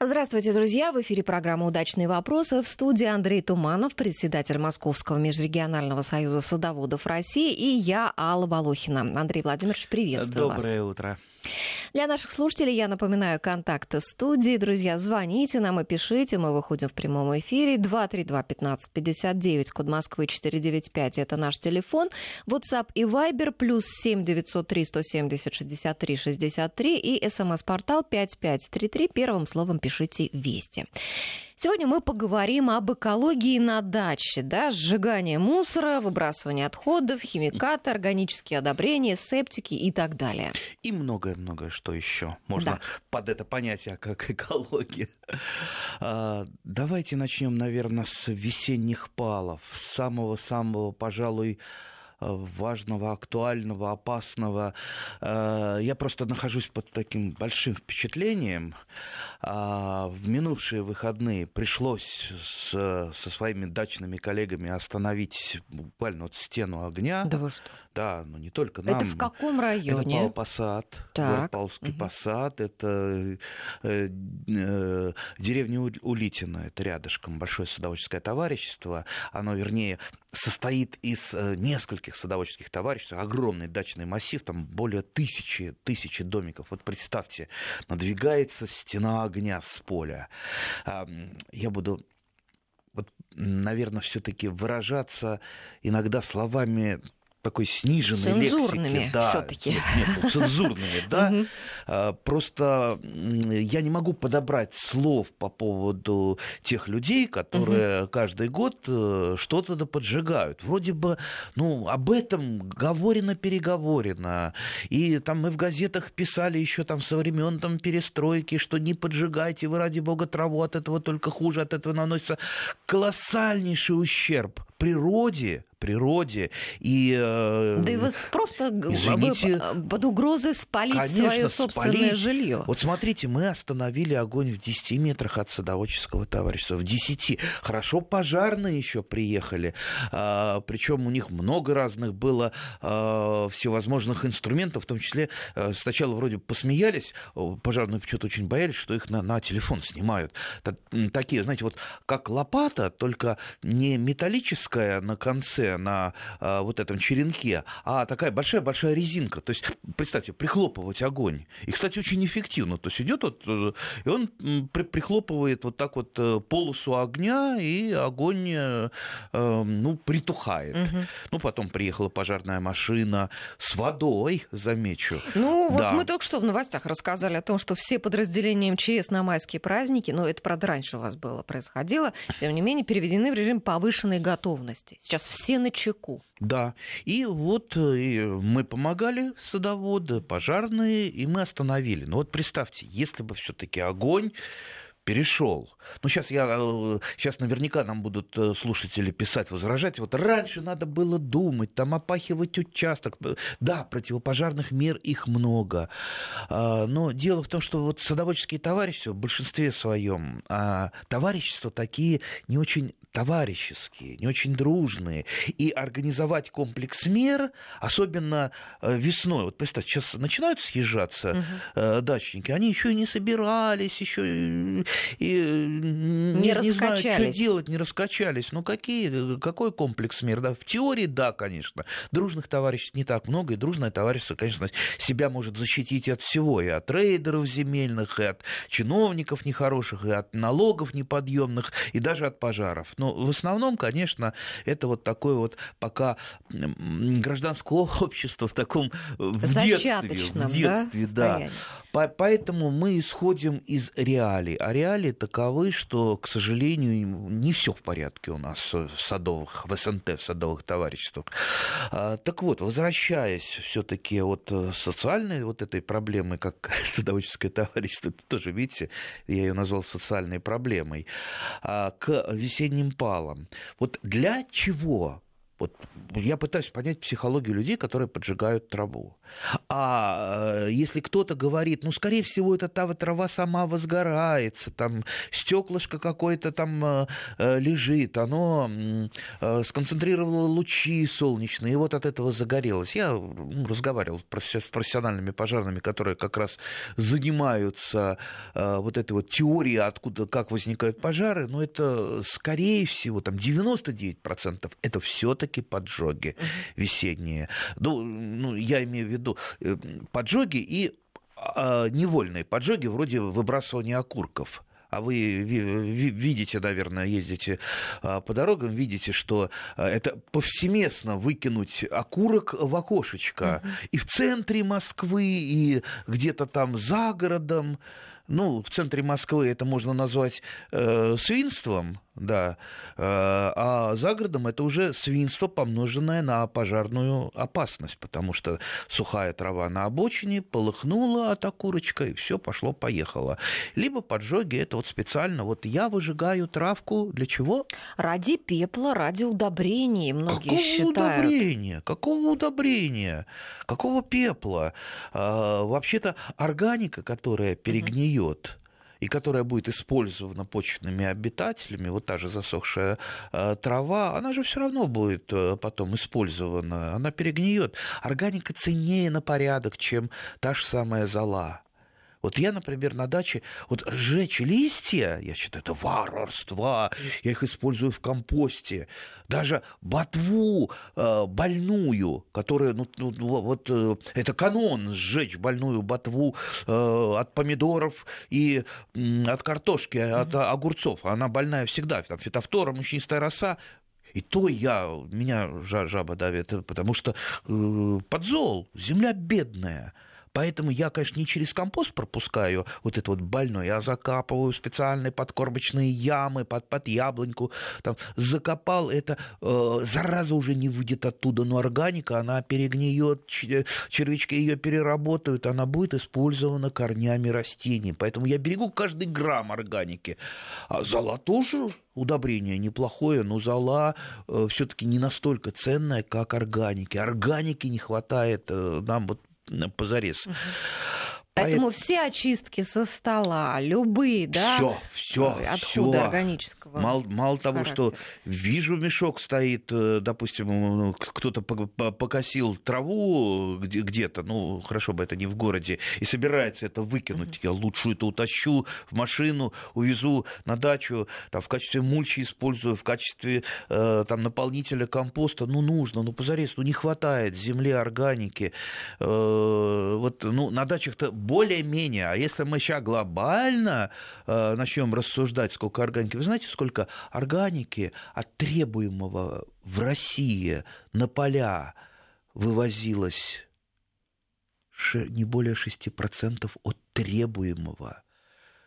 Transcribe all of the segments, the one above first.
Здравствуйте, друзья! В эфире программа «Удачные вопросы». В студии Андрей Туманов, председатель Московского межрегионального союза садоводов России, и я, Алла Волохина. Андрей Владимирович, приветствую Доброе вас. Доброе утро. Для наших слушателей я напоминаю контакты студии. Друзья, звоните нам и пишите. Мы выходим в прямом эфире. 232-1559, код Москвы 495. Это наш телефон. WhatsApp и Viber плюс 7 903 170 63 63 и смс-портал 5533. Первым словом пишите «Вести». Сегодня мы поговорим об экологии на даче, да, сжигание мусора, выбрасывание отходов, химикаты, органические одобрения, септики и так далее. И многое-многое что еще можно да. под это понятие, как экология. А, давайте начнем, наверное, с весенних палов, самого-самого, пожалуй, важного, актуального, опасного. Э, я просто нахожусь под таким большим впечатлением. А, в минувшие выходные пришлось с, со своими дачными коллегами остановить буквально вот стену огня. Да вы что? Да, но не только нам. Это в каком районе? Это Посад, Павловский угу. Посад, это э, э, деревня Улитина, это рядышком, большое садоводческое товарищество. Оно, вернее, состоит из э, нескольких садоводческих товариществ, огромный дачный массив, там более тысячи, тысячи домиков. Вот представьте, надвигается стена огня с поля. Я буду вот, наверное, все-таки выражаться иногда словами такой сниженной цензурными лексики. Да, все-таки. Нет, нет, цензурными, да. Просто я не могу подобрать слов по поводу тех людей, которые каждый год э, что-то да поджигают. Вроде бы, ну, об этом говорено, переговорено. И там мы в газетах писали еще там со времен там перестройки, что не поджигайте вы, ради бога, траву, от этого только хуже, от этого наносится колоссальнейший ущерб природе, природе и... Э, да и вы просто извините, вы под угрозой спалить конечно, свое собственное спалить. жилье. Вот смотрите, мы остановили огонь в 10 метрах от садоводческого товарищества. В 10. Хорошо, пожарные еще приехали. А, причем у них много разных было а, всевозможных инструментов, в том числе а, сначала вроде посмеялись, пожарные почему-то очень боялись, что их на, на телефон снимают. Такие, знаете, вот как лопата, только не металлическая на конце, на э, вот этом черенке, а такая большая-большая резинка. То есть, представьте, прихлопывать огонь. И, кстати, очень эффективно. То есть идет вот, э, и он при, прихлопывает вот так вот э, полосу огня, и огонь, э, э, ну, притухает. Угу. Ну, потом приехала пожарная машина с водой, замечу. Ну, да. вот мы только что в новостях рассказали о том, что все подразделения МЧС на майские праздники, ну, это, правда, раньше у вас было, происходило, тем не менее, переведены в режим повышенной готовности. Сейчас все на чеку. Да. И вот э, мы помогали садоводы, пожарные, и мы остановили. Но вот представьте, если бы все-таки огонь перешел. Ну, сейчас я, сейчас э, наверняка нам будут э, слушатели писать, возражать. Вот раньше надо было думать, там опахивать участок. Да, противопожарных мер их много. А, но дело в том, что вот садоводческие товарищества в большинстве своем а, товарищества такие не очень товарищеские, не очень дружные. И организовать комплекс мер, особенно э, весной, вот представьте, сейчас начинают съезжаться угу. дачники, они еще и не собирались, еще и, и не, не, не знают, что делать, не раскачались. Ну какие, какой комплекс мер? Да, в теории, да, конечно. Дружных товариществ не так много, и дружное товарищество, конечно, себя может защитить от всего, и от рейдеров земельных, и от чиновников нехороших, и от налогов неподъемных, и даже от пожаров. Но в основном, конечно, это вот такое вот пока гражданское общество в таком в детстве, в детстве, да. да. Поэтому мы исходим из реалий. А реалии таковы, что, к сожалению, не все в порядке у нас в садовых, в СНТ, в садовых товариществах. А, так вот, возвращаясь все-таки от социальной вот этой проблемы, как садоводческое товарищество, тоже, видите, я ее назвал социальной проблемой, а, к весенним палам. Вот для чего Вот я пытаюсь понять психологию людей, которые поджигают траву. А э, если кто-то говорит, ну, скорее всего, эта трава сама возгорается, там стеклышко какое-то там э, э, лежит, оно сконцентрировало лучи солнечные, и вот от этого загорелось. Я ну, разговаривал с профессиональными пожарными, которые как раз занимаются вот этой вот теорией, откуда, как возникают пожары, но это, скорее всего, там 99% это все-таки все-таки поджоги весенние. Ну, ну, я имею в виду э, поджоги и а, невольные поджоги вроде выбрасывания окурков а вы видите, наверное, ездите а, по дорогам, видите, что а, это повсеместно выкинуть окурок в окошечко. Угу. И в центре Москвы, и где-то там за городом. Ну, в центре Москвы это можно назвать э, свинством, да, э, а за городом это уже свинство, помноженное на пожарную опасность, потому что сухая трава на обочине полыхнула от окурочка, и все пошло-поехало. Либо поджоги, это вот специально, вот я выжигаю травку для чего? Ради пепла, ради удобрений, многие Какого считают. удобрения? Какого удобрения? Какого пепла? А, вообще-то органика, которая перегниет, и которая будет использована почвенными обитателями, вот та же засохшая э, трава, она же все равно будет э, потом использована, она перегниет. Органика ценнее на порядок, чем та же самая зола. Вот я, например, на даче, вот сжечь листья, я считаю, это варварство, я их использую в компосте. Даже ботву э, больную, которая, ну, ну, ну вот э, это канон сжечь больную ботву э, от помидоров и э, от картошки, от mm-hmm. огурцов. Она больная всегда, там фитофтора, мучнистая роса, и то я, меня жаба давит, потому что э, подзол, земля бедная. Поэтому я, конечно, не через компост пропускаю вот это вот больное, я закапываю специальные подкормочные ямы под, под яблоньку, там, закопал, это э, зараза уже не выйдет оттуда, но органика, она перегниет, червячки ее переработают, она будет использована корнями растений. Поэтому я берегу каждый грамм органики. А зола тоже удобрение неплохое, но зола э, все-таки не настолько ценная, как органики. Органики не хватает э, нам вот позарез. Угу. Поэтому все очистки со стола, любые, да, все, все, отходы все. органического. Мало, мало того, что вижу мешок стоит, э, допустим, кто-то покосил траву где-то, ну хорошо бы это не в городе, и собирается это выкинуть, я лучше это утащу в машину, увезу на дачу, там в качестве мульчи использую, в качестве э, там наполнителя компоста, ну нужно, ну позарез, ну не хватает земли, органики, э, вот, ну на дачах-то более-менее. А если мы сейчас глобально э, начнем рассуждать, сколько органики, вы знаете, сколько органики от требуемого в России на поля вывозилось не более 6% от требуемого.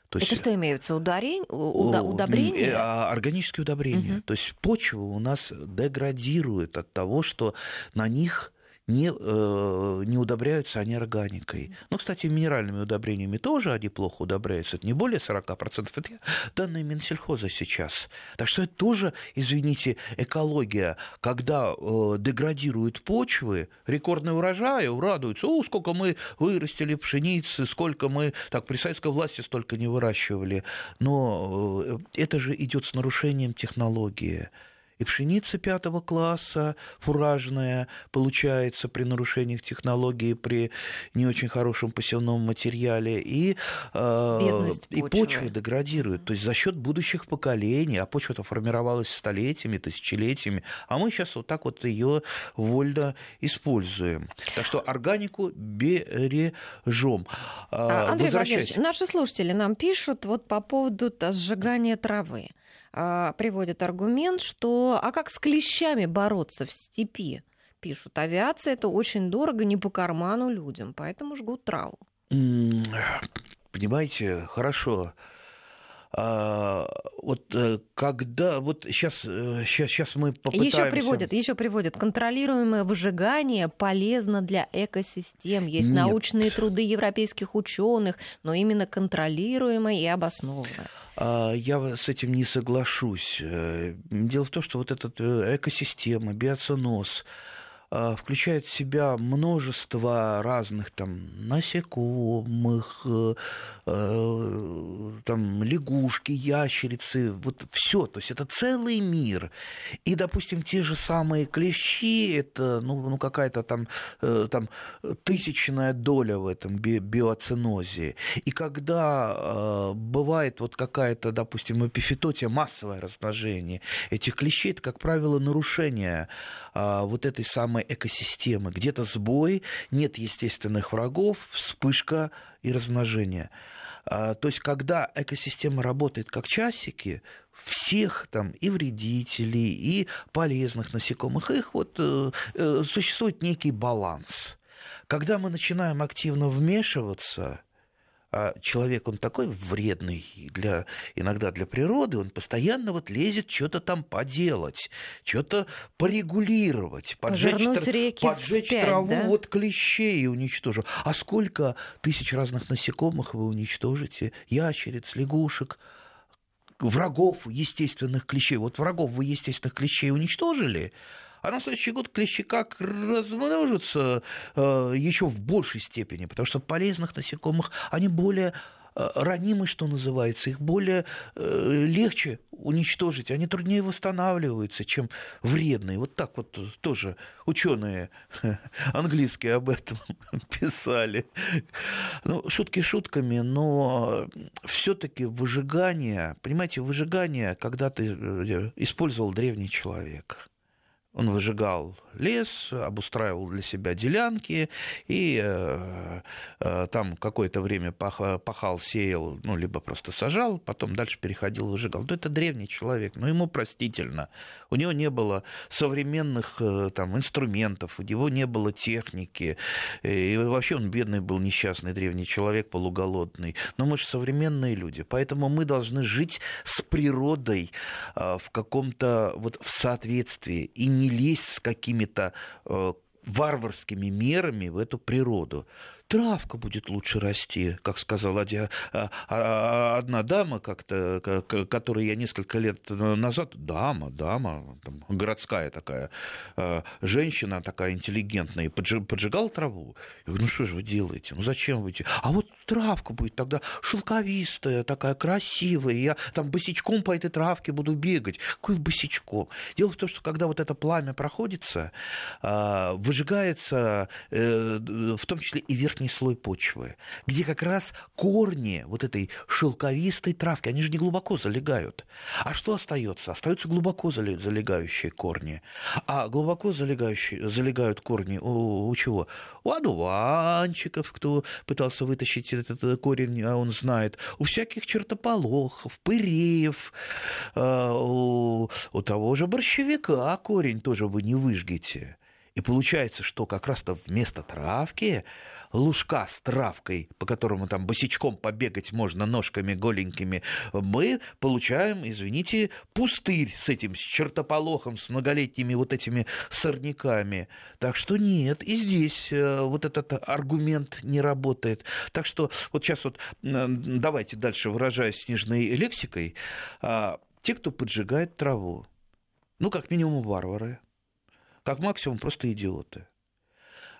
То есть, Это что имеется? Ударень, уда, удобрение? А, органические удобрения. Угу. То есть почва у нас деградирует от того, что на них не, э, не удобряются они органикой. Ну, кстати, минеральными удобрениями тоже они плохо удобряются. Это не более 40%. Это данные Минсельхоза сейчас. Так что это тоже, извините, экология. Когда э, деградируют почвы, рекордный урожай, радуются, о, сколько мы вырастили пшеницы, сколько мы, так, при советской власти столько не выращивали. Но э, это же идет с нарушением технологии и пшеница пятого класса фуражная получается при нарушениях технологии, при не очень хорошем посевном материале, и, э, и почва деградирует. То есть за счет будущих поколений, а почва-то формировалась столетиями, тысячелетиями, а мы сейчас вот так вот ее вольно используем. Так что органику бережем. А, Андрей Владимирович, наши слушатели нам пишут вот по поводу сжигания травы. А, приводит аргумент, что а как с клещами бороться в степи? Пишут, авиация это очень дорого, не по карману людям, поэтому жгут траву. Понимаете, хорошо. А, вот э, когда вот сейчас сейчас сейчас мы попытаемся еще приводят еще приводят контролируемое выжигание полезно для экосистем есть Нет. научные труды европейских ученых но именно контролируемое и обоснованное А, я с этим не соглашусь. Э, дело в том, что вот эта э, экосистема, биоценоз, включает в себя множество разных там насекомых, э, э, там лягушки, ящерицы, вот все, то есть это целый мир. И, допустим, те же самые клещи, это ну, ну какая-то там, э, там тысячная доля в этом би биоценозе. И когда бывает вот какая-то, допустим, эпифитотия, массовое размножение этих клещей, это, как правило, нарушение вот этой самой экосистемы. Где-то сбой, нет естественных врагов, вспышка и размножение. А, то есть, когда экосистема работает как часики, всех там и вредителей, и полезных насекомых, их вот э, э, существует некий баланс. Когда мы начинаем активно вмешиваться, а человек, он такой вредный для, иногда для природы, он постоянно вот лезет что-то там поделать, что-то порегулировать, поджечь, реки поджечь вспять, траву, да? вот клещей уничтожу. А сколько тысяч разных насекомых вы уничтожите? Ящериц, лягушек, врагов естественных клещей. Вот врагов вы естественных клещей уничтожили, а на следующий год клещи как размножатся э, еще в большей степени, потому что полезных насекомых они более э, ранимы, что называется, их более э, легче уничтожить, они труднее восстанавливаются, чем вредные. Вот так вот тоже ученые английские об этом писали. Ну, шутки шутками, но все-таки выжигание, понимаете, выжигание, когда ты э, использовал древний человек. Он выжигал лес, обустраивал для себя делянки и э, э, там какое-то время пах, пахал, сеял, ну, либо просто сажал, потом дальше переходил, выжигал. Ну, это древний человек, но ему простительно. У него не было современных э, там, инструментов, у него не было техники. И вообще он бедный был, несчастный древний человек, полуголодный. Но мы же современные люди, поэтому мы должны жить с природой э, в каком-то вот в соответствии и не лезть с какими-то э, варварскими мерами в эту природу травка будет лучше расти, как сказала а, а, одна дама, как-то, которой я несколько лет назад, дама, дама, там, городская такая а, женщина, такая интеллигентная, поджигала траву. Я говорю, ну что же вы делаете? Ну зачем вы? А вот травка будет тогда шелковистая, такая красивая, я там босичком по этой травке буду бегать. Какой босичком? Дело в том, что когда вот это пламя проходится, выжигается э, в том числе и верхний верхний слой почвы, где как раз корни вот этой шелковистой травки, они же не глубоко залегают. А что остается? Остаются глубоко залегающие корни. А глубоко залегающие, залегают корни у, у чего? У одуванчиков, кто пытался вытащить этот корень, а он знает, у всяких чертополохов, пыреев, а, у, у того же борщевика корень тоже вы не выжгете. И получается, что как раз-то вместо травки лужка с травкой, по которому там босичком побегать можно ножками голенькими, мы получаем, извините, пустырь с этим, с чертополохом, с многолетними вот этими сорняками. Так что нет, и здесь э, вот этот аргумент не работает. Так что вот сейчас вот давайте дальше выражаясь снежной лексикой, а, те, кто поджигает траву, ну, как минимум, варвары, как максимум, просто идиоты.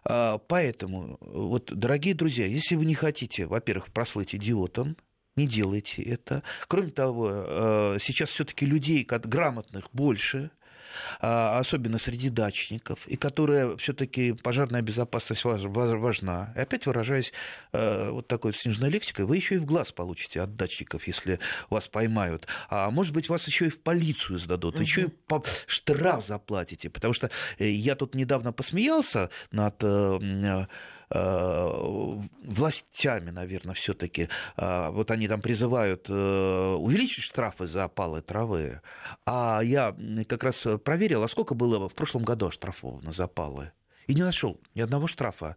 А, поэтому, вот, дорогие друзья, если вы не хотите, во-первых, прослыть идиотом, не делайте это. Кроме того, э, сейчас все-таки людей грамотных больше, а, особенно среди дачников, и которая все-таки пожарная безопасность важна. И опять выражаясь э, вот такой снежной лексикой, вы еще и в глаз получите от дачников, если вас поймают. А может быть, вас еще и в полицию сдадут, угу. еще и штраф заплатите. Потому что э, я тут недавно посмеялся над Э, властями, наверное, все-таки. Э, вот они там призывают э, увеличить штрафы за опалы травы. А я как раз проверил, а сколько было в прошлом году оштрафовано за опалы. И не нашел ни одного штрафа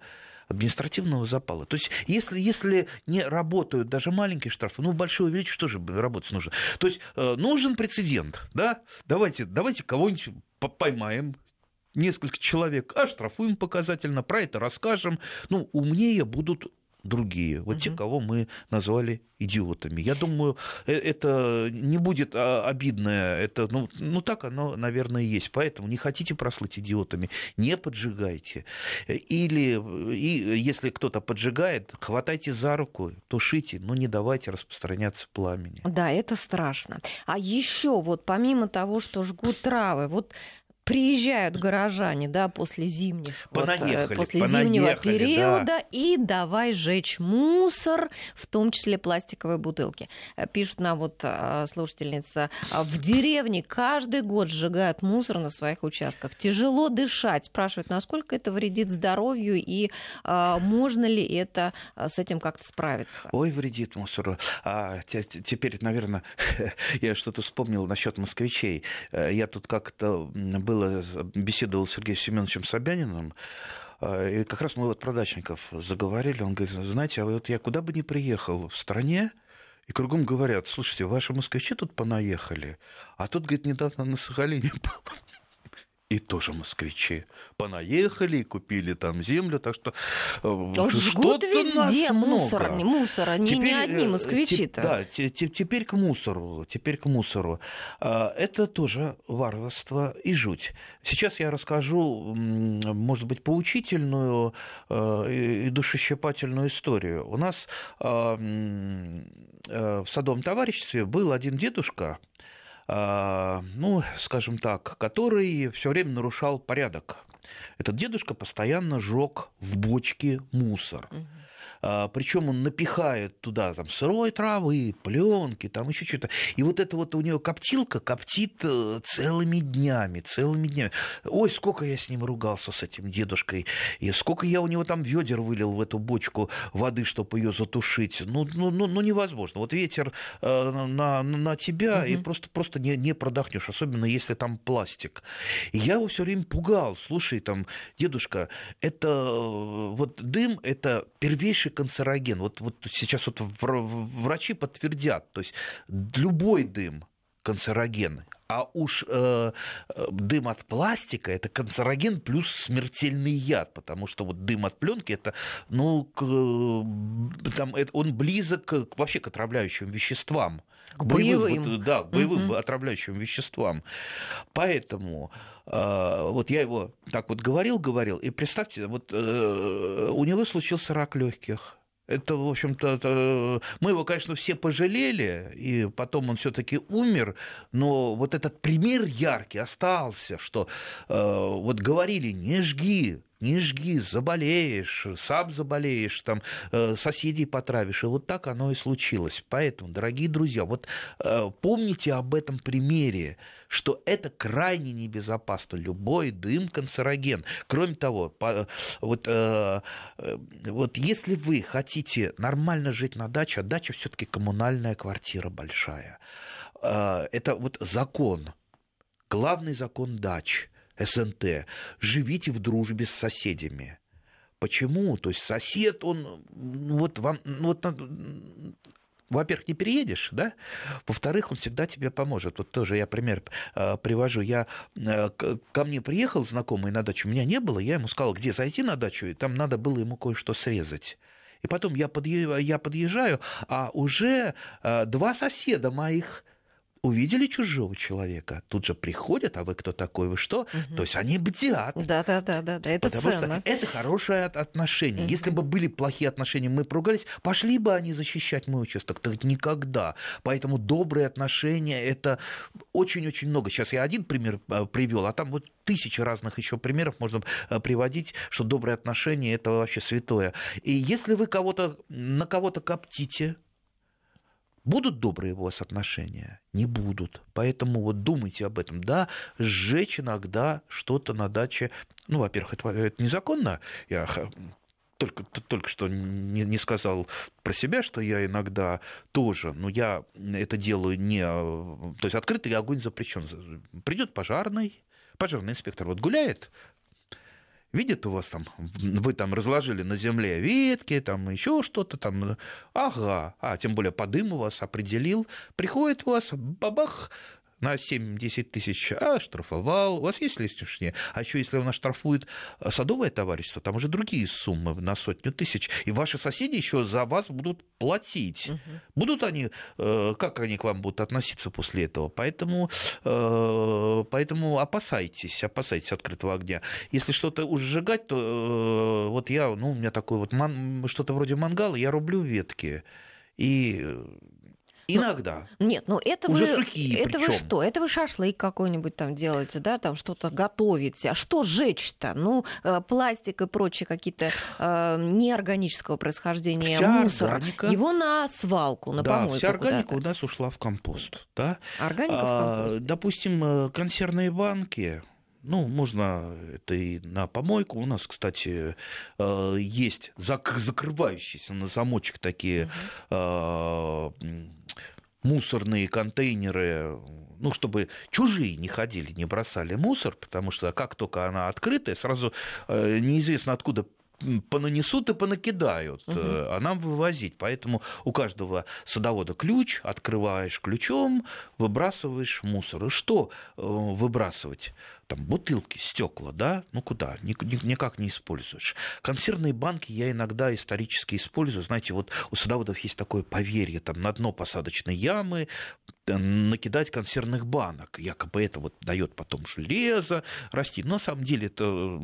административного запала. То есть, если, если не работают даже маленькие штрафы, ну, большое увеличить тоже работать нужно. То есть, нужен прецедент, да? Давайте, давайте кого-нибудь поймаем, несколько человек оштрафуем показательно, про это расскажем. Ну, умнее будут другие, вот угу. те, кого мы назвали идиотами. Я думаю, э, это не будет а, обидное, это, ну, ну так оно, наверное, и есть. Поэтому не хотите прослыть идиотами, не поджигайте. Или и, если кто-то поджигает, хватайте за руку, тушите, но не давайте распространяться пламени. Да, это страшно. А еще вот помимо того, что жгут травы, вот приезжают горожане, да, после зимних, понаехали, вот, после понаехали, зимнего периода да. и давай жечь мусор, в том числе пластиковые бутылки. Э, пишет нам вот э, слушательница, «А в деревне каждый год сжигают мусор на своих участках. Тяжело дышать. Спрашивают, насколько это вредит здоровью и а, можно ли это с этим как-то справиться? Ой, вредит мусору. А теперь, наверное, я что-то вспомнил насчет москвичей. Я тут как-то был было, беседовал с Сергеем Семеновичем Собяниным, а, и как раз мы вот про дачников заговорили. Он говорит, знаете, а вот я куда бы ни приехал в стране, и кругом говорят, слушайте, ваши москвичи тут понаехали, а тут, говорит, недавно на Сахалине был и тоже москвичи. Понаехали и купили там землю, так что э, что-то везде мусор, много. мусора, не, теперь, не одни э, москвичи-то. Да, теперь к мусору, теперь к мусору. А, это тоже варварство и жуть. Сейчас я расскажу, может быть, поучительную э, и душещипательную историю. У нас а, в садовом товариществе был один дедушка, а, ну, скажем так, который все время нарушал порядок. Этот дедушка постоянно жег в бочке мусор. Угу. А, причем он напихает туда там сырой травы, пленки, там еще что-то. И вот это вот у него коптилка коптит э, целыми днями, целыми днями. Ой, сколько я с ним ругался, с этим дедушкой, и сколько я у него там ведер вылил в эту бочку воды, чтобы ее затушить. Ну, ну, ну, ну невозможно. Вот ветер э, на, на тебя, угу. и просто, просто не, не продохнешь, особенно если там пластик. И я его все время пугал. Слушай, там, дедушка, это э, вот дым, это первейший канцероген. Вот, вот сейчас вот врачи подтвердят, то есть любой дым канцероген, а уж э, э, дым от пластика это канцероген плюс смертельный яд, потому что вот дым от пленки это, ну, к, там, это, он близок к, вообще к отравляющим веществам. К боевым. вот, да, к боевым угу. отравляющим веществам. Поэтому э, вот я его так вот говорил, говорил, и представьте, вот э, у него случился рак легких. Это, в общем-то, мы его, конечно, все пожалели, и потом он все-таки умер, но вот этот пример яркий остался, что э, вот говорили, не жги, не жги, заболеешь, сам заболеешь, там, э, соседей потравишь. И вот так оно и случилось. Поэтому, дорогие друзья, вот э, помните об этом примере, что это крайне небезопасно. Любой дым канцероген. Кроме того, вот, э, вот если вы хотите нормально жить на даче, а дача все-таки коммунальная квартира большая. Это вот закон, главный закон дач – СНТ, живите в дружбе с соседями. Почему? То есть сосед, он ну, вот вам, ну, вот, во-первых, не переедешь, да? Во-вторых, он всегда тебе поможет. Вот тоже я пример э, привожу. Я э, ко мне приехал знакомый на дачу, меня не было, я ему сказал, где зайти на дачу, и там надо было ему кое-что срезать. И потом я подъезжаю, я подъезжаю а уже э, два соседа моих увидели чужого человека, тут же приходят, а вы кто такой, вы что? Угу. То есть они бдят. Да, да, да, да, да. это Потому ценно. что это хорошее отношение. Угу. Если бы были плохие отношения, мы поругались, пошли бы они защищать мой участок. Так никогда. Поэтому добрые отношения это очень-очень много. Сейчас я один пример э, привел, а там вот тысячи разных еще примеров можно э, приводить, что добрые отношения это вообще святое. И если вы кого-то на кого-то коптите, Будут добрые у вас отношения? Не будут. Поэтому вот думайте об этом. Да, сжечь иногда что-то на даче. Ну, во-первых, это, это незаконно. Я только, только что не, не сказал про себя, что я иногда тоже, но я это делаю не... То есть открытый огонь запрещен. Придет пожарный, пожарный инспектор вот гуляет видит у вас там, вы там разложили на земле ветки, там еще что-то там, ага, а тем более по дыму вас определил, приходит у вас, бабах, на 7-10 тысяч оштрафовал, у вас есть лишнее? А еще если он оштрафует садовое товарищество, там уже другие суммы на сотню тысяч, и ваши соседи еще за вас будут платить. Угу. Будут они, э, как они к вам будут относиться после этого? Поэтому, э, поэтому опасайтесь, опасайтесь открытого огня. Если что-то уж сжигать, то э, вот я, ну, у меня такой вот ман, что-то вроде мангала, я рублю ветки. И Иногда. Но, нет, ну это Уже вы, сухие это причем. вы что? Это вы шашлык какой-нибудь там делаете, да, там что-то готовите. А что жечь-то? Ну, э, пластик и прочие какие-то э, неорганического происхождения вся мусор. Органика, Его на свалку, на да, помойку вся органика куда-то. у нас ушла в компост. Да? Органика а, в компост. Допустим, э, консервные банки, ну, можно это и на помойку. У нас, кстати, э, есть закрывающиеся на замочек такие uh мусорные контейнеры, ну, чтобы чужие не ходили, не бросали мусор, потому что как только она открытая, сразу э, неизвестно откуда понанесут и понакидают, угу. а нам вывозить. Поэтому у каждого садовода ключ, открываешь ключом, выбрасываешь мусор. И что э, выбрасывать? Там бутылки, стекла, да? Ну куда? Никак не используешь. Консервные банки я иногда исторически использую. Знаете, вот у садоводов есть такое поверье, там на дно посадочной ямы накидать консервных банок. Якобы это вот дает потом железо расти. Но на самом деле это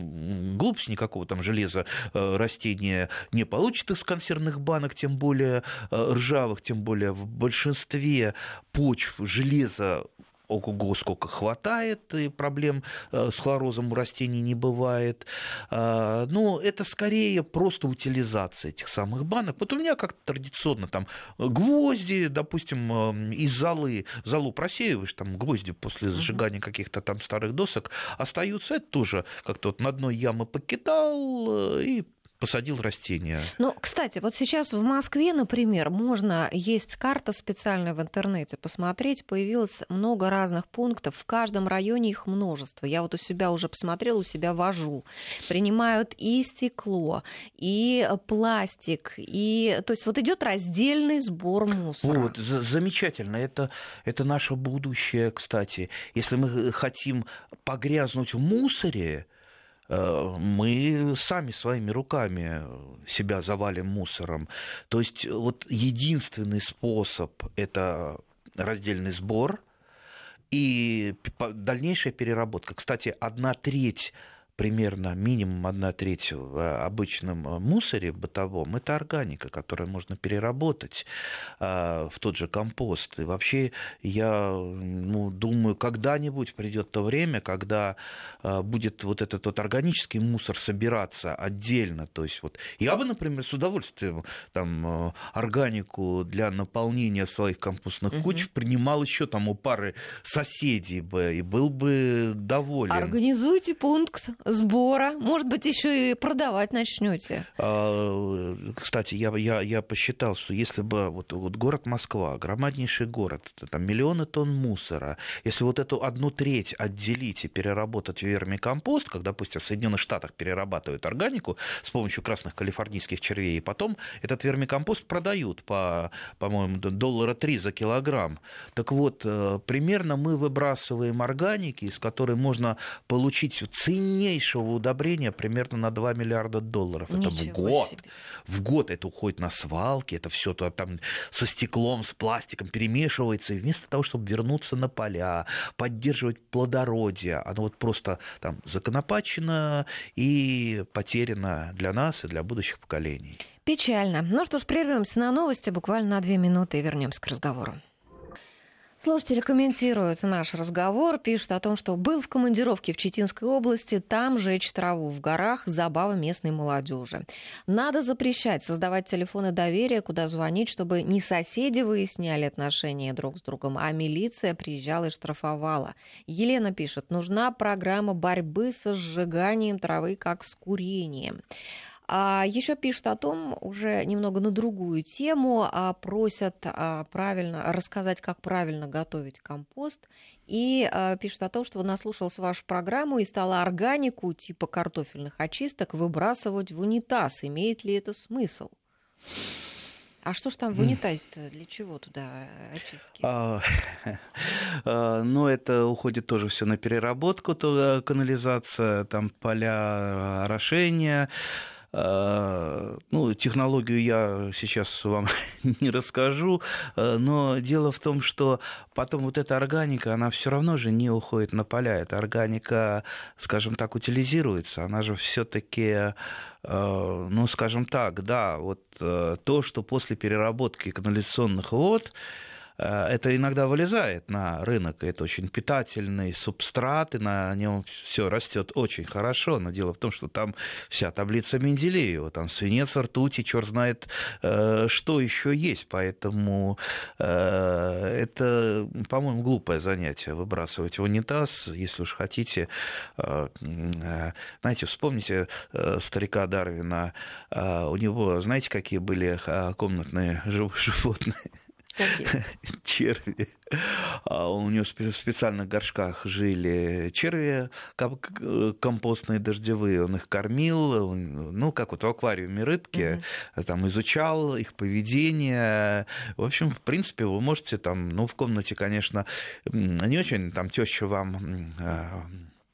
глупость, никакого там железа э, растения не получит из консервных банок, тем более э, ржавых, тем более в большинстве почв железа ого-го, сколько хватает, и проблем э, с хлорозом у растений не бывает. А, Но ну, это скорее просто утилизация этих самых банок. Вот у меня как-то традиционно там гвозди, допустим, э, из золы, золу просеиваешь, там гвозди после сжигания каких-то там старых досок остаются, это тоже как-то вот на дно ямы покидал э, и посадил растения. Ну, кстати, вот сейчас в Москве, например, можно есть карта специальная в интернете, посмотреть, появилось много разных пунктов, в каждом районе их множество. Я вот у себя уже посмотрела, у себя вожу. Принимают и стекло, и пластик, и... То есть вот идет раздельный сбор мусора. Вот, замечательно. Это, это наше будущее, кстати. Если мы хотим погрязнуть в мусоре, Э, мы сами своими руками себя завалим мусором. То есть вот единственный способ – это раздельный сбор и дальнейшая переработка. Кстати, одна треть примерно минимум одна треть в обычном э, мусоре бытовом, это органика, которую можно переработать э, в тот же компост. И вообще я ну, думаю, когда-нибудь придет то время, когда э, будет вот этот вот органический мусор собираться отдельно. То есть вот я бы, например, с удовольствием там органику для наполнения своих компостных угу. куч принимал еще там у пары соседей бы и был бы доволен. Организуйте пункт сбора. Может быть, еще и продавать начнете. А, кстати, я, я, я посчитал, что если бы вот, вот город Москва, громаднейший город, там миллионы тонн мусора, если вот эту одну треть отделить и переработать в вермикомпост, как, допустим, в Соединенных Штатах перерабатывают органику с помощью красных калифорнийских червей, и потом этот вермикомпост продают по, по-моему, доллара три за килограмм. Так вот, э, примерно мы выбрасываем органики, из которой можно получить ценнейший чистейшего удобрения примерно на 2 миллиарда долларов. Ничего это в год. Себе. В год это уходит на свалки, это все там со стеклом, с пластиком перемешивается. И вместо того, чтобы вернуться на поля, поддерживать плодородие, оно вот просто там законопачено и потеряно для нас и для будущих поколений. Печально. Ну что ж, прервемся на новости буквально на две минуты и вернемся к разговору. Слушатели комментируют наш разговор, пишут о том, что был в командировке в Читинской области, там жечь траву в горах, забава местной молодежи. Надо запрещать создавать телефоны доверия, куда звонить, чтобы не соседи выясняли отношения друг с другом, а милиция приезжала и штрафовала. Елена пишет, нужна программа борьбы со сжиганием травы, как с курением. А еще пишут о том, уже немного на другую тему, а просят а, правильно рассказать, как правильно готовить компост. И а, пишут о том, что наслушался вашу программу и стала органику типа картофельных очисток выбрасывать в унитаз. Имеет ли это смысл? А что ж там в унитазе-то? Для чего туда очистки? А, а, ну, это уходит тоже все на переработку, то канализация, там поля орошения. А, ну, технологию я сейчас вам не расскажу, а, но дело в том, что потом вот эта органика, она все равно же не уходит на поля. Эта органика, скажем так, утилизируется. Она же все-таки а, ну, скажем так, да, вот то, что после переработки канализационных вод это иногда вылезает на рынок, это очень питательный субстрат, и на нем все растет очень хорошо, но дело в том, что там вся таблица Менделеева, там свинец, ртуть и черт знает, э, что еще есть, поэтому э, это, по-моему, глупое занятие выбрасывать в унитаз, если уж хотите, знаете, вспомните старика Дарвина, у него, знаете, какие были комнатные животные? Черви. А у нее в специальных горшках жили черви компостные дождевые. Он их кормил, ну, как вот в аквариуме рыбки, угу. там изучал их поведение. В общем, в принципе, вы можете там, ну, в комнате, конечно, не очень там теща вам а,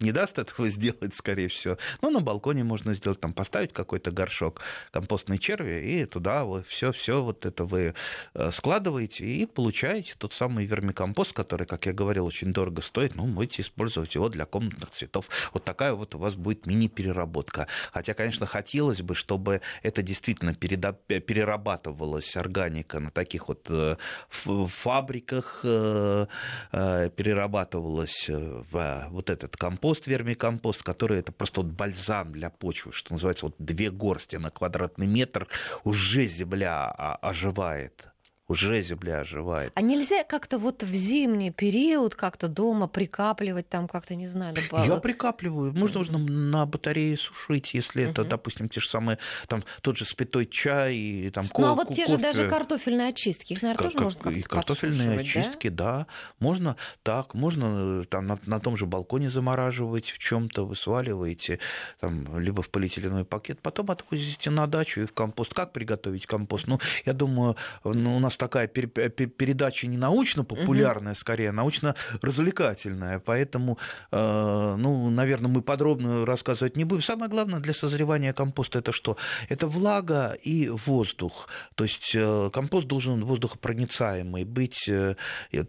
не даст этого сделать, скорее всего. Но на балконе можно сделать, там, поставить какой-то горшок компостной черви, и туда вы все, все вот это вы э, складываете и получаете тот самый вермикомпост, который, как я говорил, очень дорого стоит. Ну, можете использовать его для комнатных цветов. Вот такая вот у вас будет мини-переработка. Хотя, конечно, хотелось бы, чтобы это действительно перерабатывалась органика на таких вот э, фабриках, э, перерабатывалась в вот этот компост компост, вермикомпост, который это просто вот бальзам для почвы, что называется, вот две горсти на квадратный метр, уже земля оживает уже земля оживает. А нельзя как-то вот в зимний период как-то дома прикапливать, там как-то, не знаю, добавить? Я прикапливаю. Можно, можно на батарее сушить, если uh-huh. это, допустим, те же самые, там, тот же спитой чай и там Ну, а вот те же даже картофельные очистки, их, наверное, как, тоже можно как-то И картофельные очистки, да? да. Можно так, можно там на, на том же балконе замораживать в чем то вы сваливаете, там, либо в полиэтиленовый пакет, потом отвозите на дачу и в компост. Как приготовить компост? Ну, я думаю, ну, у нас такая передача не научно-популярная, угу. скорее, а научно-развлекательная. Поэтому, э, ну, наверное, мы подробно рассказывать не будем. Самое главное для созревания компоста это что? Это влага и воздух. То есть э, компост должен воздухопроницаемый быть. Э,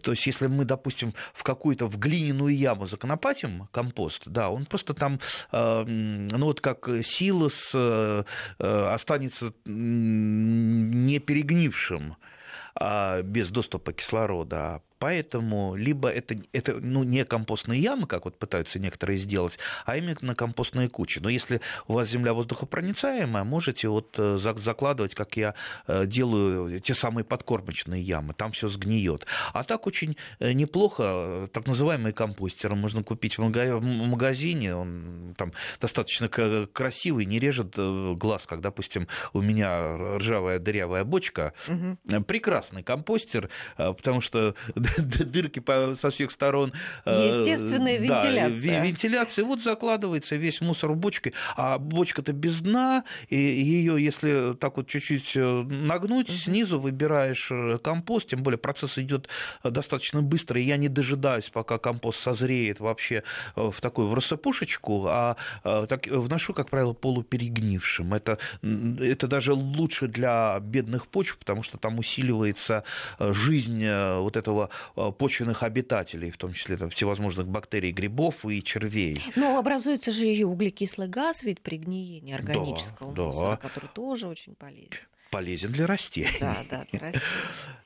то есть если мы, допустим, в какую-то в глиняную яму законопатим компост, да, он просто там, ну вот как силос останется не перегнившим. А, без доступа кислорода. Поэтому либо это, это ну, не компостные ямы, как вот пытаются некоторые сделать, а именно компостные кучи. Но если у вас земля воздухопроницаемая, можете вот э, закладывать, как я э, делаю, те самые подкормочные ямы, там все сгниет. А так очень э, неплохо, так называемый компостер можно купить в магазине, он там достаточно красивый, не режет глаз, как, допустим, у меня ржавая дырявая бочка. Угу. Прекрасный компостер, потому что дырки со всех сторон. Э, Естественная вентиляция. Да, вентиляция. Вот закладывается весь мусор в бочке, а бочка-то без дна, и ее, если так вот чуть-чуть э, нагнуть, снизу выбираешь э, компост, тем более процесс идет достаточно быстро, и я не дожидаюсь, пока компост созреет вообще в такую в рассыпушечку, а так, вношу, как правило, полуперегнившим. Это, это даже лучше для бедных почв, потому что там усиливается жизнь вот этого почвенных обитателей, в том числе там, всевозможных бактерий, грибов и червей. Но образуется же и углекислый газ, ведь при гниении органического да, мусора, да. который тоже очень полезен полезен для растений. Да, да, для растений.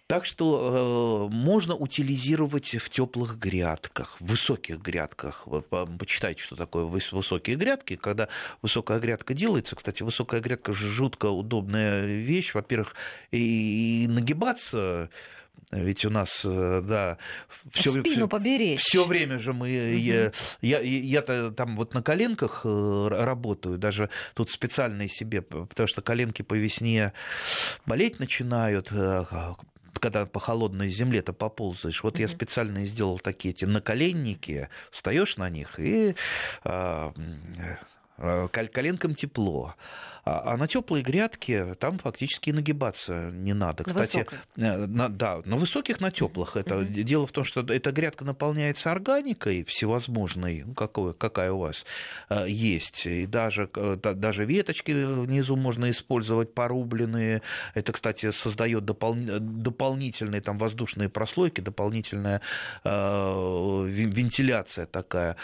Так что э, можно утилизировать в теплых грядках, в высоких грядках. Вы почитайте, что такое высокие грядки. Когда высокая грядка делается, кстати, высокая грядка жутко удобная вещь. Во-первых, и нагибаться ведь у нас, э, да, все, Спину поберечь. все время же мы, угу. я, я, я-то там вот на коленках э, работаю, даже тут специально себе, потому что коленки по весне болеть начинают, э, когда по холодной земле-то поползаешь. Вот mm-hmm. я специально сделал такие эти наколенники, встаешь на них и а, коленкам тепло. А, а на теплые грядки там фактически и нагибаться не надо. Кстати, на, на, да, на высоких, на теплых. Это дело в том, что эта грядка наполняется органикой всевозможной, ну, какой, какая у вас э, есть. И даже, да, даже веточки внизу можно использовать порубленные. Это, кстати, создает допол... дополнительные там воздушные прослойки, дополнительная э, вентиляция такая.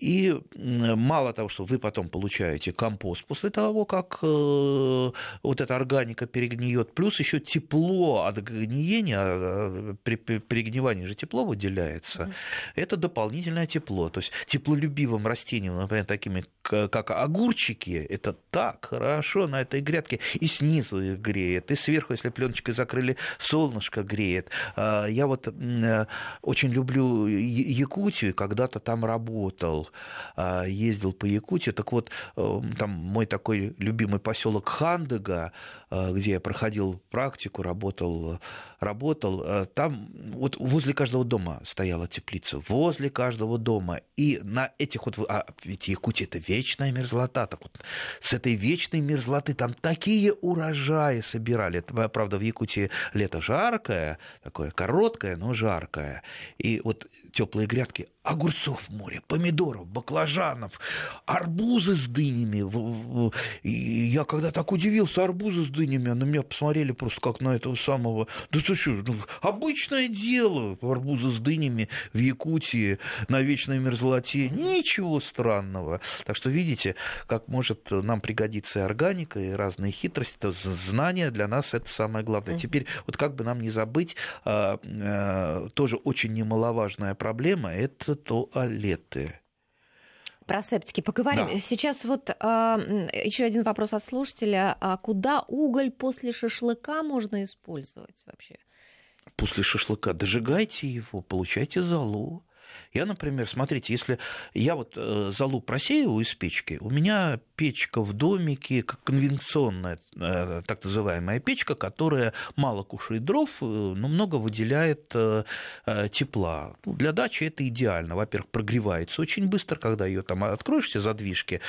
И мало того, что вы потом получаете компост после того, как э, вот эта органика перегниет, плюс еще тепло от гниения, а, при перегнивании же тепло выделяется, это дополнительное тепло. То есть теплолюбивым растениям, например, такими как огурчики, это так хорошо на этой грядке, и снизу их греет, и сверху, если пленочкой закрыли, солнышко греет. А, я вот э, очень люблю Якутию, когда-то там работал, а, ездил по Якутии, так вот, э, там мой такой любимый поселок Хандыга, где я проходил практику, работал, работал, э, там вот возле каждого дома стояла теплица, возле каждого дома. И на этих вот, а ведь Якутия это вечная мерзлота, так вот с этой вечной мерзлоты там такие урожаи собирали. Это, правда, в Якутии лето жаркое, такое короткое, но жаркое. И вот теплые грядки, огурцов море, помидоров, баклажанов, арбузы с дынями. И я когда так удивился, арбузы с дынями, на меня посмотрели просто как на этого самого... Да ты что, ну, обычное дело, арбузы с дынями в Якутии на вечной мерзлоте. Ничего странного. Так что видите, как может нам пригодиться и органика, и разные хитрости. То знания для нас это самое главное. Теперь вот как бы нам не забыть, а, а, тоже очень немаловажная проблема – это туалеты. Про септики поговорим. Да. Сейчас вот а, еще один вопрос от слушателя. А куда уголь после шашлыка можно использовать вообще? После шашлыка дожигайте его, получайте залу. Я, например, смотрите, если я вот э, залу просеиваю из печки, у меня печка в домике, как конвенционная э, так называемая печка, которая мало кушает дров, э, но много выделяет тепла. Ну, для дачи это идеально. Во-первых, прогревается очень быстро, когда ее там откроешь все задвижки,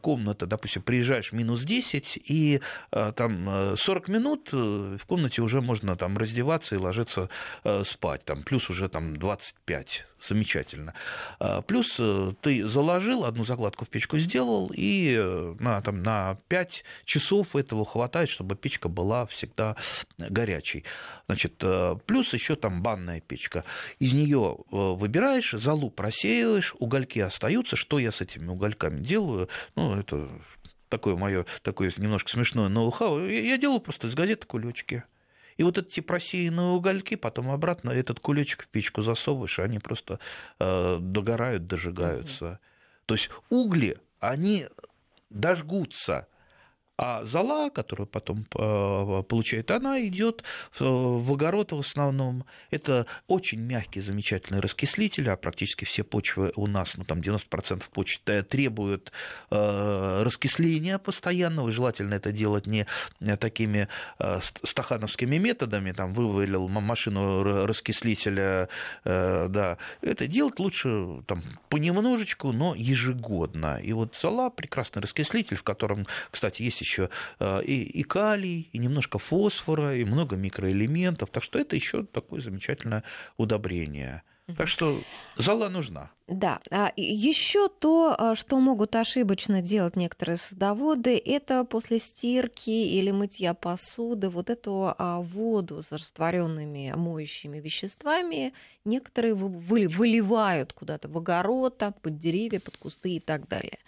комната, допустим, приезжаешь минус 10, и там 40 минут в комнате уже можно там раздеваться и ложиться спать, там, плюс уже там 25 замечательно. Плюс э, ты заложил, одну закладку в печку сделал, и э, на, там, на 5 часов этого хватает, чтобы печка была всегда горячей. Значит, э, плюс еще там банная печка. Из нее выбираешь, залу просеиваешь, угольки остаются. Что я с этими угольками делаю? Ну, это такое мое такое немножко смешное ноу-хау. Я делаю просто из газеты кулечки. И вот эти просеянные угольки потом обратно этот кулечек в печку засовываешь, и они просто э, догорают, дожигаются. Угу. То есть угли, они дожгутся а зола, которую потом э, получает, она идет в огород в основном. Это очень мягкий, замечательный раскислитель, а практически все почвы у нас, ну там 90% почв требуют э, раскисления постоянного, желательно это делать не такими э, стахановскими методами, там вывалил машину раскислителя, да, это делать лучше там понемножечку, но ежегодно. И вот зола прекрасный раскислитель, в котором, кстати, есть еще э, и, и калий, и немножко фосфора, и много микроэлементов. Так что это еще такое замечательное удобрение. Так что зала нужна. Да. А еще то, а, что могут ошибочно делать некоторые садоводы, это после стирки или мытья посуды вот эту а, воду с растворенными моющими веществами некоторые выливают куда-то в огород, под деревья, под кусты и так далее.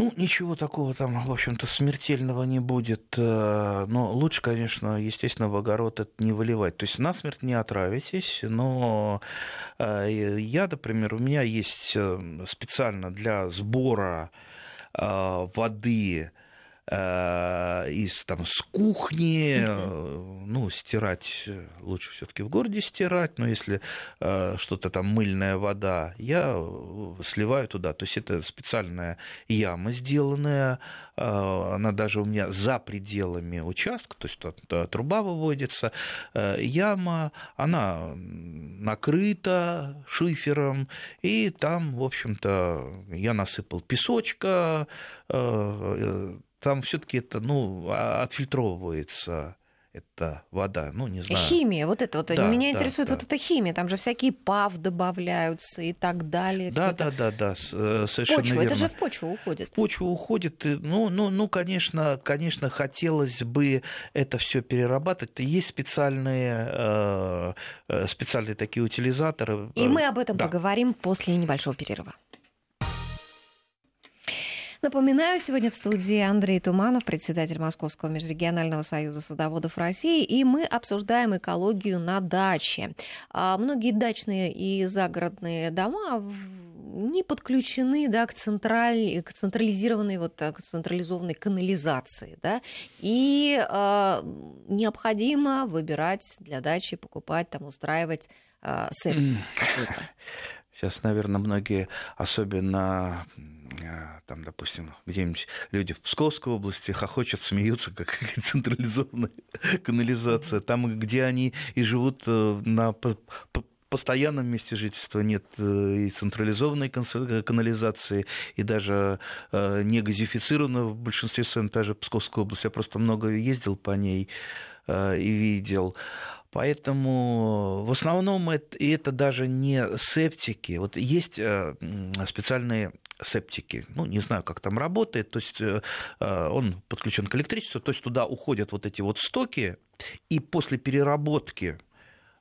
Ну, ничего такого там, в общем-то, смертельного не будет. Э, но лучше, конечно, естественно, в огород это не выливать. То есть насмерть не отравитесь, но э, я, например, у меня есть э, специально для сбора воды из, там, с кухни, mm-hmm. ну, стирать лучше все таки в городе стирать, но если что-то там мыльная вода, я сливаю туда. То есть это специальная яма сделанная, она даже у меня за пределами участка, то есть труба выводится, яма, она накрыта шифером, и там, в общем-то, я насыпал песочка, э, там все-таки это, ну, а, отфильтровывается это вода, ну, не знаю. Химия, вот это вот. Да, Меня да, интересует да. вот эта химия. Там же всякие ПАВ добавляются и так далее. Да, да, да, да, э, совершенно Почва, верно. это же в почву уходит. В почву уходит. Ну, ну, ну конечно, конечно, хотелось бы это все перерабатывать. Есть специальные, э, э, специальные такие утилизаторы. И мы об этом да. поговорим после небольшого перерыва. Напоминаю, сегодня в студии Андрей Туманов, председатель Московского межрегионального союза садоводов России, и мы обсуждаем экологию на даче. А многие дачные и загородные дома не подключены да, к, централь... к централизированной, вот, к централизованной канализации. Да, и э, необходимо выбирать для дачи, покупать, там, устраивать э, септик Сейчас, наверное, многие, особенно там, допустим, где-нибудь люди в Псковской области хохочут, смеются, как централизованная канализация. Там, где они и живут э, на постоянном месте жительства нет э, и централизованной канализации, и даже э, не газифицировано в большинстве своем, даже Псковской области. Я просто много ездил по ней и видел. Поэтому в основном это, и это даже не септики. Вот есть специальные септики. Ну, не знаю, как там работает. То есть э, э, он подключен к электричеству, то есть туда уходят вот эти вот стоки, и после переработки э,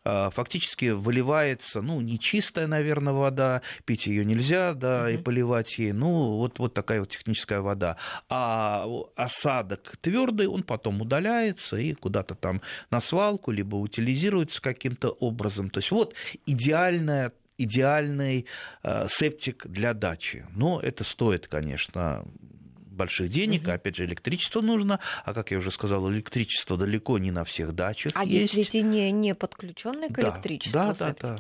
фактически выливается, ну, не чистая, наверное, вода, пить ее нельзя, да, mm-hmm. и поливать ей, ну, вот, вот такая вот техническая вода. А осадок твердый, он потом удаляется и куда-то там на свалку, либо утилизируется каким-то образом. То есть вот идеальная идеальный э, септик для дачи. Но это стоит, конечно, больших денег, угу. опять же, электричество нужно, а как я уже сказал, электричество далеко не на всех дачах а есть. Есть ведь и не, не подключенные к да, электричеству да? Да, да.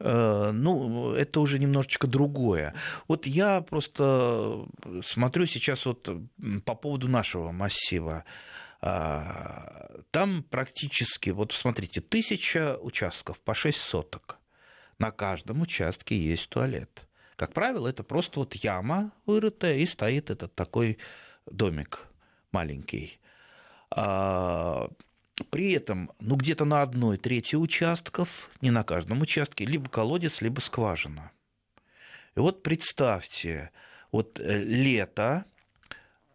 Э, ну, это уже немножечко другое. Вот я просто смотрю сейчас вот по поводу нашего массива. А, там практически, вот смотрите, тысяча участков по 6 соток на каждом участке есть туалет. Как правило, это просто вот яма вырытая, и стоит этот такой домик маленький. А, при этом, ну, где-то на одной трети участков, не на каждом участке, либо колодец, либо скважина. И вот представьте, вот э, лето,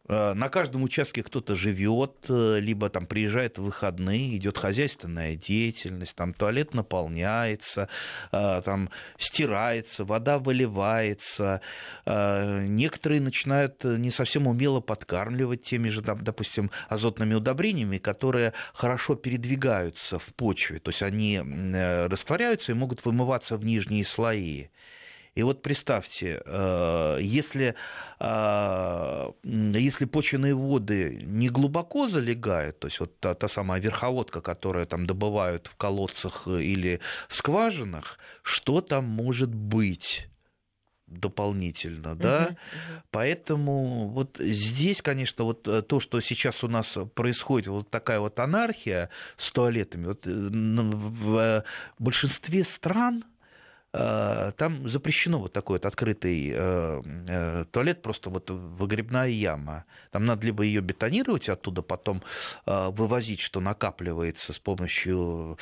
на каждом участке кто-то живет, э, либо там приезжает в выходные, идет хозяйственная деятельность, там туалет наполняется, э, там стирается, вода выливается. Некоторые начинают не совсем умело подкармливать теми же, допустим, азотными удобрениями, которые хорошо передвигаются в почве, то есть они растворяются и могут вымываться в нижние слои. И вот представьте, э, если, э, если почвенные воды не глубоко залегают, то есть вот та, та самая верховодка, которая там добывают в колодцах или скважинах, что там может быть? дополнительно, да, uh-huh, поэтому вот здесь, конечно, вот э, то, что сейчас у нас происходит, вот такая вот анархия с туалетами, вот в большинстве стран Э, там запрещено вот такой вот открытый э, э, туалет, просто вот выгребная яма. Там надо либо ее бетонировать, оттуда потом вывозить, что накапливается с помощью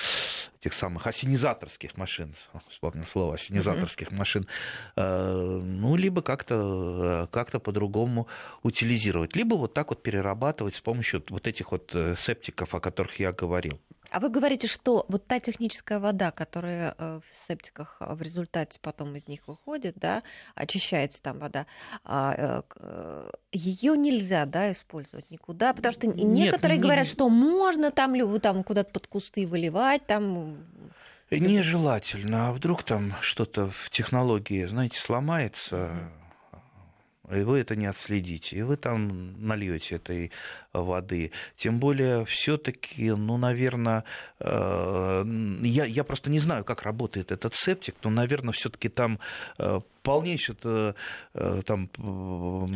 тех самых осенизаторских машин, вспомнил слово, осенизаторских mm-hmm. машин, ну, либо как-то как по-другому утилизировать, либо вот так вот перерабатывать с помощью вот этих вот септиков, о которых я говорил. А вы говорите, что вот та техническая вода, которая э, в септиках э, в результате потом из них выходит, да, очищается там вода, а, э, ее нельзя, да, использовать никуда, потому что Нет, некоторые не... говорят, что можно там, там куда-то под кусты выливать, там Нежелательно. А вдруг там что-то в технологии, знаете, сломается, и вы это не отследите, и вы там нальете этой воды. Тем более, все-таки, ну, наверное, э, я, я просто не знаю, как работает этот септик, но, наверное, все-таки там э, полнейшее э, там,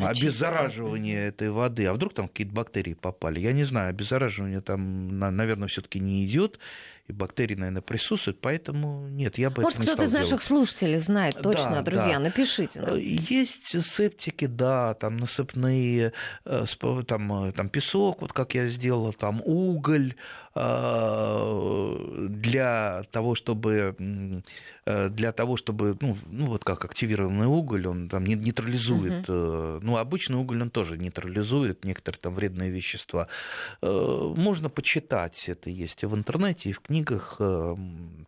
обеззараживание этой воды. А вдруг там какие-то бактерии попали? Я не знаю, обеззараживание там, наверное, все-таки не идет и бактерии, наверное, присутствуют, поэтому нет, я бы Может, это не кто-то из делать. наших слушателей знает точно, да, друзья, да. напишите нам. Есть септики, да, там насыпные, э, там, э, там песок, вот как я сделал, там уголь, э, для того, чтобы для того, чтобы, ну, ну вот как активированный уголь, он там нейтрализует, uh ну, обычный уголь он тоже нейтрализует некоторые там вредные вещества. Можно почитать, это есть и в интернете, и в книгах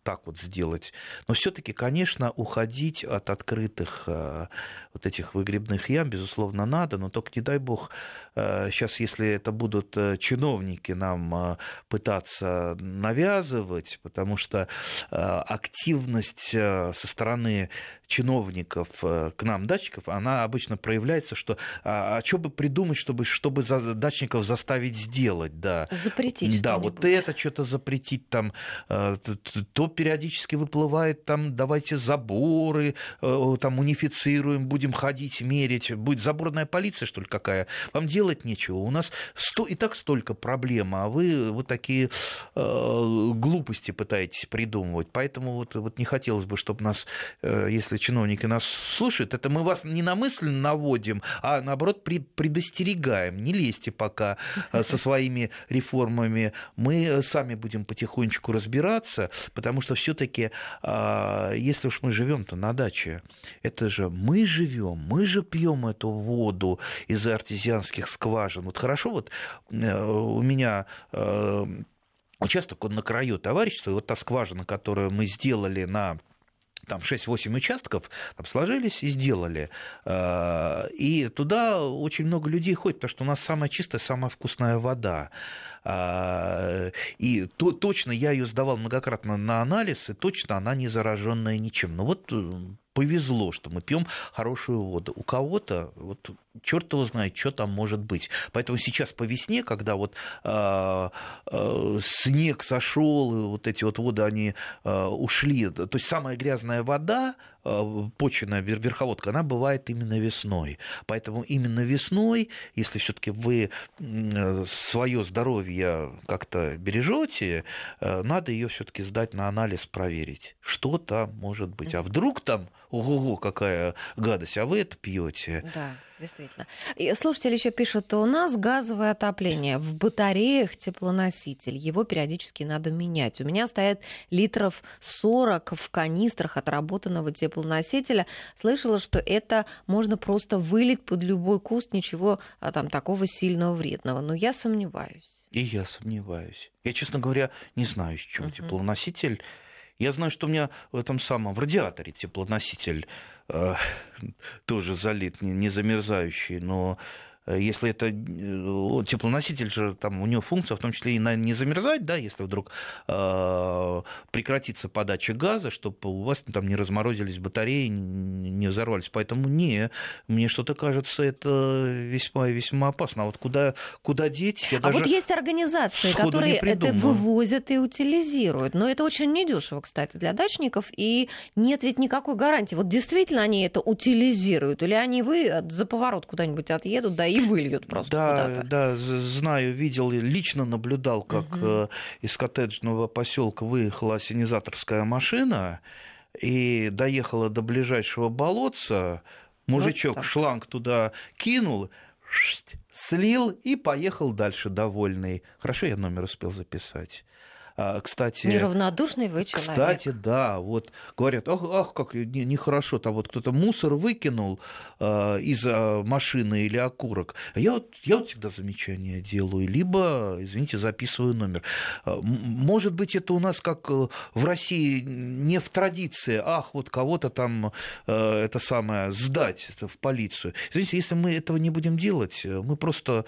так вот сделать. Но все-таки, конечно, уходить от открытых вот этих выгребных ям, безусловно, надо, но только не дай бог, сейчас, если это будут чиновники нам пытаться навязывать, потому что активность со стороны чиновников к нам, датчиков, она обычно проявляется, что а, а что бы придумать, чтобы, чтобы за, датчиков заставить сделать, да. Запретить Да, вот это что-то запретить, там, то периодически выплывает, там, давайте заборы, там, унифицируем, будем ходить, мерить, будет заборная полиция, что ли, какая? Вам делать нечего, у нас сто, и так столько проблем, а вы вот такие э, глупости пытаетесь придумывать, поэтому вот, вот не хотелось бы, чтобы нас, э, если чиновники нас слушают, это мы вас не на мысль наводим, а наоборот предостерегаем. Не лезьте пока со своими реформами. Мы сами будем потихонечку разбираться, потому что все-таки, если уж мы живем-то на даче, это же мы живем, мы же пьем эту воду из артезианских скважин. Вот хорошо, вот э, у меня участок, он на краю товарищества, и вот та скважина, которую мы сделали на там 6-8 участков там, сложились и сделали. Э, и туда очень много людей ходит, потому что у нас самая чистая, самая вкусная вода. Э, и то, точно я ее сдавал многократно на анализ, и точно она не зараженная ничем. Но вот э, повезло, что мы пьем хорошую воду. У кого-то, вот черт его знает, что там может быть. Поэтому сейчас по весне, когда вот э, э, снег сошел, и вот эти вот воды, они э, ушли, то есть самая грязная вода, э, почвенная верховодка, она бывает именно весной. Поэтому именно весной, если все-таки вы э, свое здоровье как-то бережете, э, надо ее все-таки сдать на анализ, проверить, что там может быть. А вдруг там ого-го, какая гадость, а вы это пьете. Да, действительно. И слушатель еще пишет, у нас газовое отопление, в батареях теплоноситель, его периодически надо менять. У меня стоят литров 40 в канистрах отработанного теплоносителя. Слышала, что это можно просто вылить под любой куст, ничего а, там такого сильного вредного. Но я сомневаюсь. И я сомневаюсь. Я, честно говоря, не знаю, с чего uh-huh. теплоноситель я знаю, что у меня в этом самом в радиаторе теплоноситель э, тоже залит, не, не замерзающий, но если это э, теплоноситель же, там у него функция в том числе и на не замерзать, да, если вдруг э, прекратится подача газа, чтобы у вас там не разморозились батареи, не взорвались. Поэтому не, мне что-то кажется, это весьма весьма опасно. А вот куда, куда деть? Я а вот есть организации, которые это вывозят и утилизируют. Но это очень недешево, кстати, для дачников. И нет ведь никакой гарантии. Вот действительно они это утилизируют? Или они вы за поворот куда-нибудь отъедут, да, и выльют просто да, куда-то. Да, знаю, видел, лично наблюдал, как угу. из коттеджного поселка выехала осенизаторская машина и доехала до ближайшего болотца. Мужичок вот шланг туда кинул, слил и поехал дальше довольный. Хорошо, я номер успел записать. А, кстати, Неравнодушный вы человек. Кстати, да, вот говорят, ах, ах как нехорошо, там вот кто-то мусор выкинул э, из машины или окурок. А я вот, я вот всегда замечания делаю, либо, извините, записываю номер. А, может быть, это у нас как э, в России не в традиции, ах, вот кого-то там э, это самое сдать это в полицию. Извините, если мы этого не будем делать, э, мы просто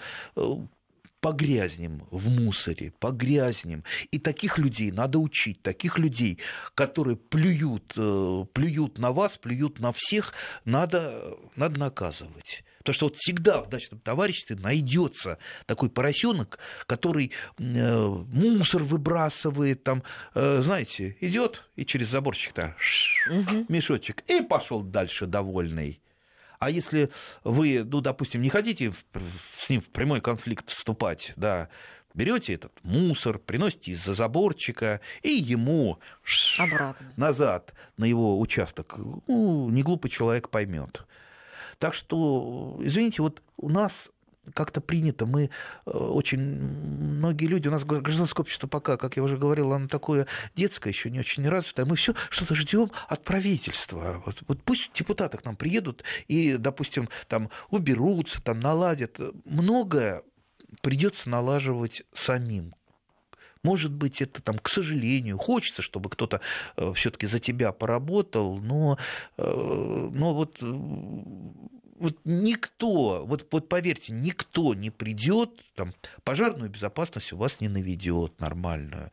погрязнем в мусоре, погрязнем. И таких людей надо учить, таких людей, которые плюют, э, плюют на вас, плюют на всех, надо, надо наказывать. Потому что вот всегда в дачном товариществе найдется такой поросенок, который э, мусор выбрасывает, там, э, знаете, идет и через заборчик-то угу. мешочек, и пошел дальше довольный. А если вы, ну, допустим, не хотите с ним в прямой конфликт вступать, да, берете этот мусор, приносите из-за заборчика и ему Обратно. назад на его участок, ну, не глупый человек поймет. Так что, извините, вот у нас как-то принято, мы э, очень, многие люди, у нас гражданское общество пока, как я уже говорил, оно такое детское, еще не очень развитое, мы все что-то ждем от правительства. Вот, вот пусть депутаты к нам приедут и, допустим, там уберутся, там наладят. Многое придется налаживать самим. Может быть, это там, к сожалению, хочется, чтобы кто-то э, все-таки за тебя поработал, но, э, но вот вот никто, вот, вот поверьте, никто не придет, там, пожарную безопасность у вас не наведет нормальную.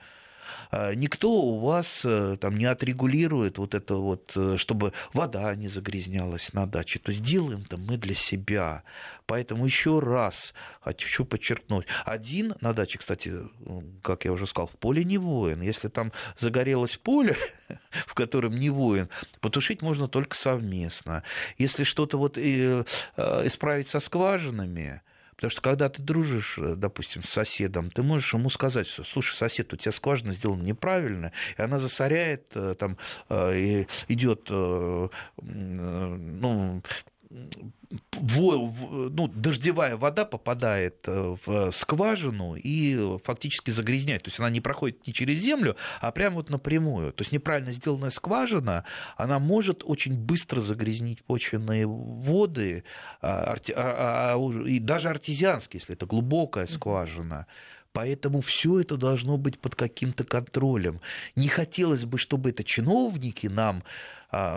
А, никто у вас э, там не отрегулирует вот это вот, э, чтобы вода не загрязнялась на даче. То есть делаем то мы для себя. Поэтому еще раз хочу подчеркнуть. Один на даче, кстати, как я уже сказал, в поле не воин. Если там загорелось поле, в котором не воин, потушить можно только совместно. Если что-то вот э, исправить со скважинами, Потому что когда ты дружишь, э, допустим, с соседом, ты можешь ему сказать, что, слушай, сосед, у тебя скважина сделана неправильно, и она засоряет, э, там, э, идет, ну, ну, дождевая вода попадает э, в скважину и фактически загрязняет. То есть она не проходит не через землю, а прямо вот напрямую. То есть неправильно сделанная скважина, она может очень быстро загрязнить почвенные воды, а, а, а, и даже артезианские, если это глубокая скважина. Поэтому все это должно быть под каким-то контролем. Не хотелось бы, чтобы это чиновники нам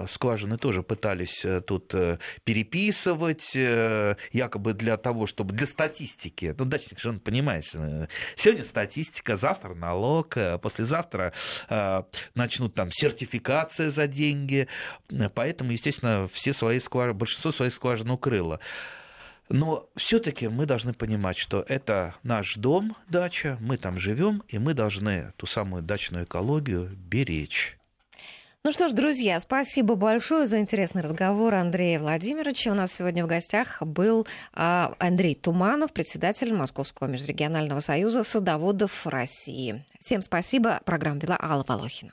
скважины тоже пытались э, тут э, переписывать, э, якобы для того, чтобы для статистики. Ну, дачник же он понимает, сегодня статистика, завтра налог, послезавтра начнут там сертификация за деньги. Поэтому, естественно, все свои скважины, большинство своих скважин укрыло. Но все-таки мы должны понимать, что это наш дом, дача, мы там живем, и мы должны ту самую дачную экологию беречь. Ну что ж, друзья, спасибо большое за интересный разговор Андрея Владимировича. У нас сегодня в гостях был а, Андрей Туманов, председатель Московского межрегионального союза садоводов России. Всем спасибо. Программу вела Алла Волохина.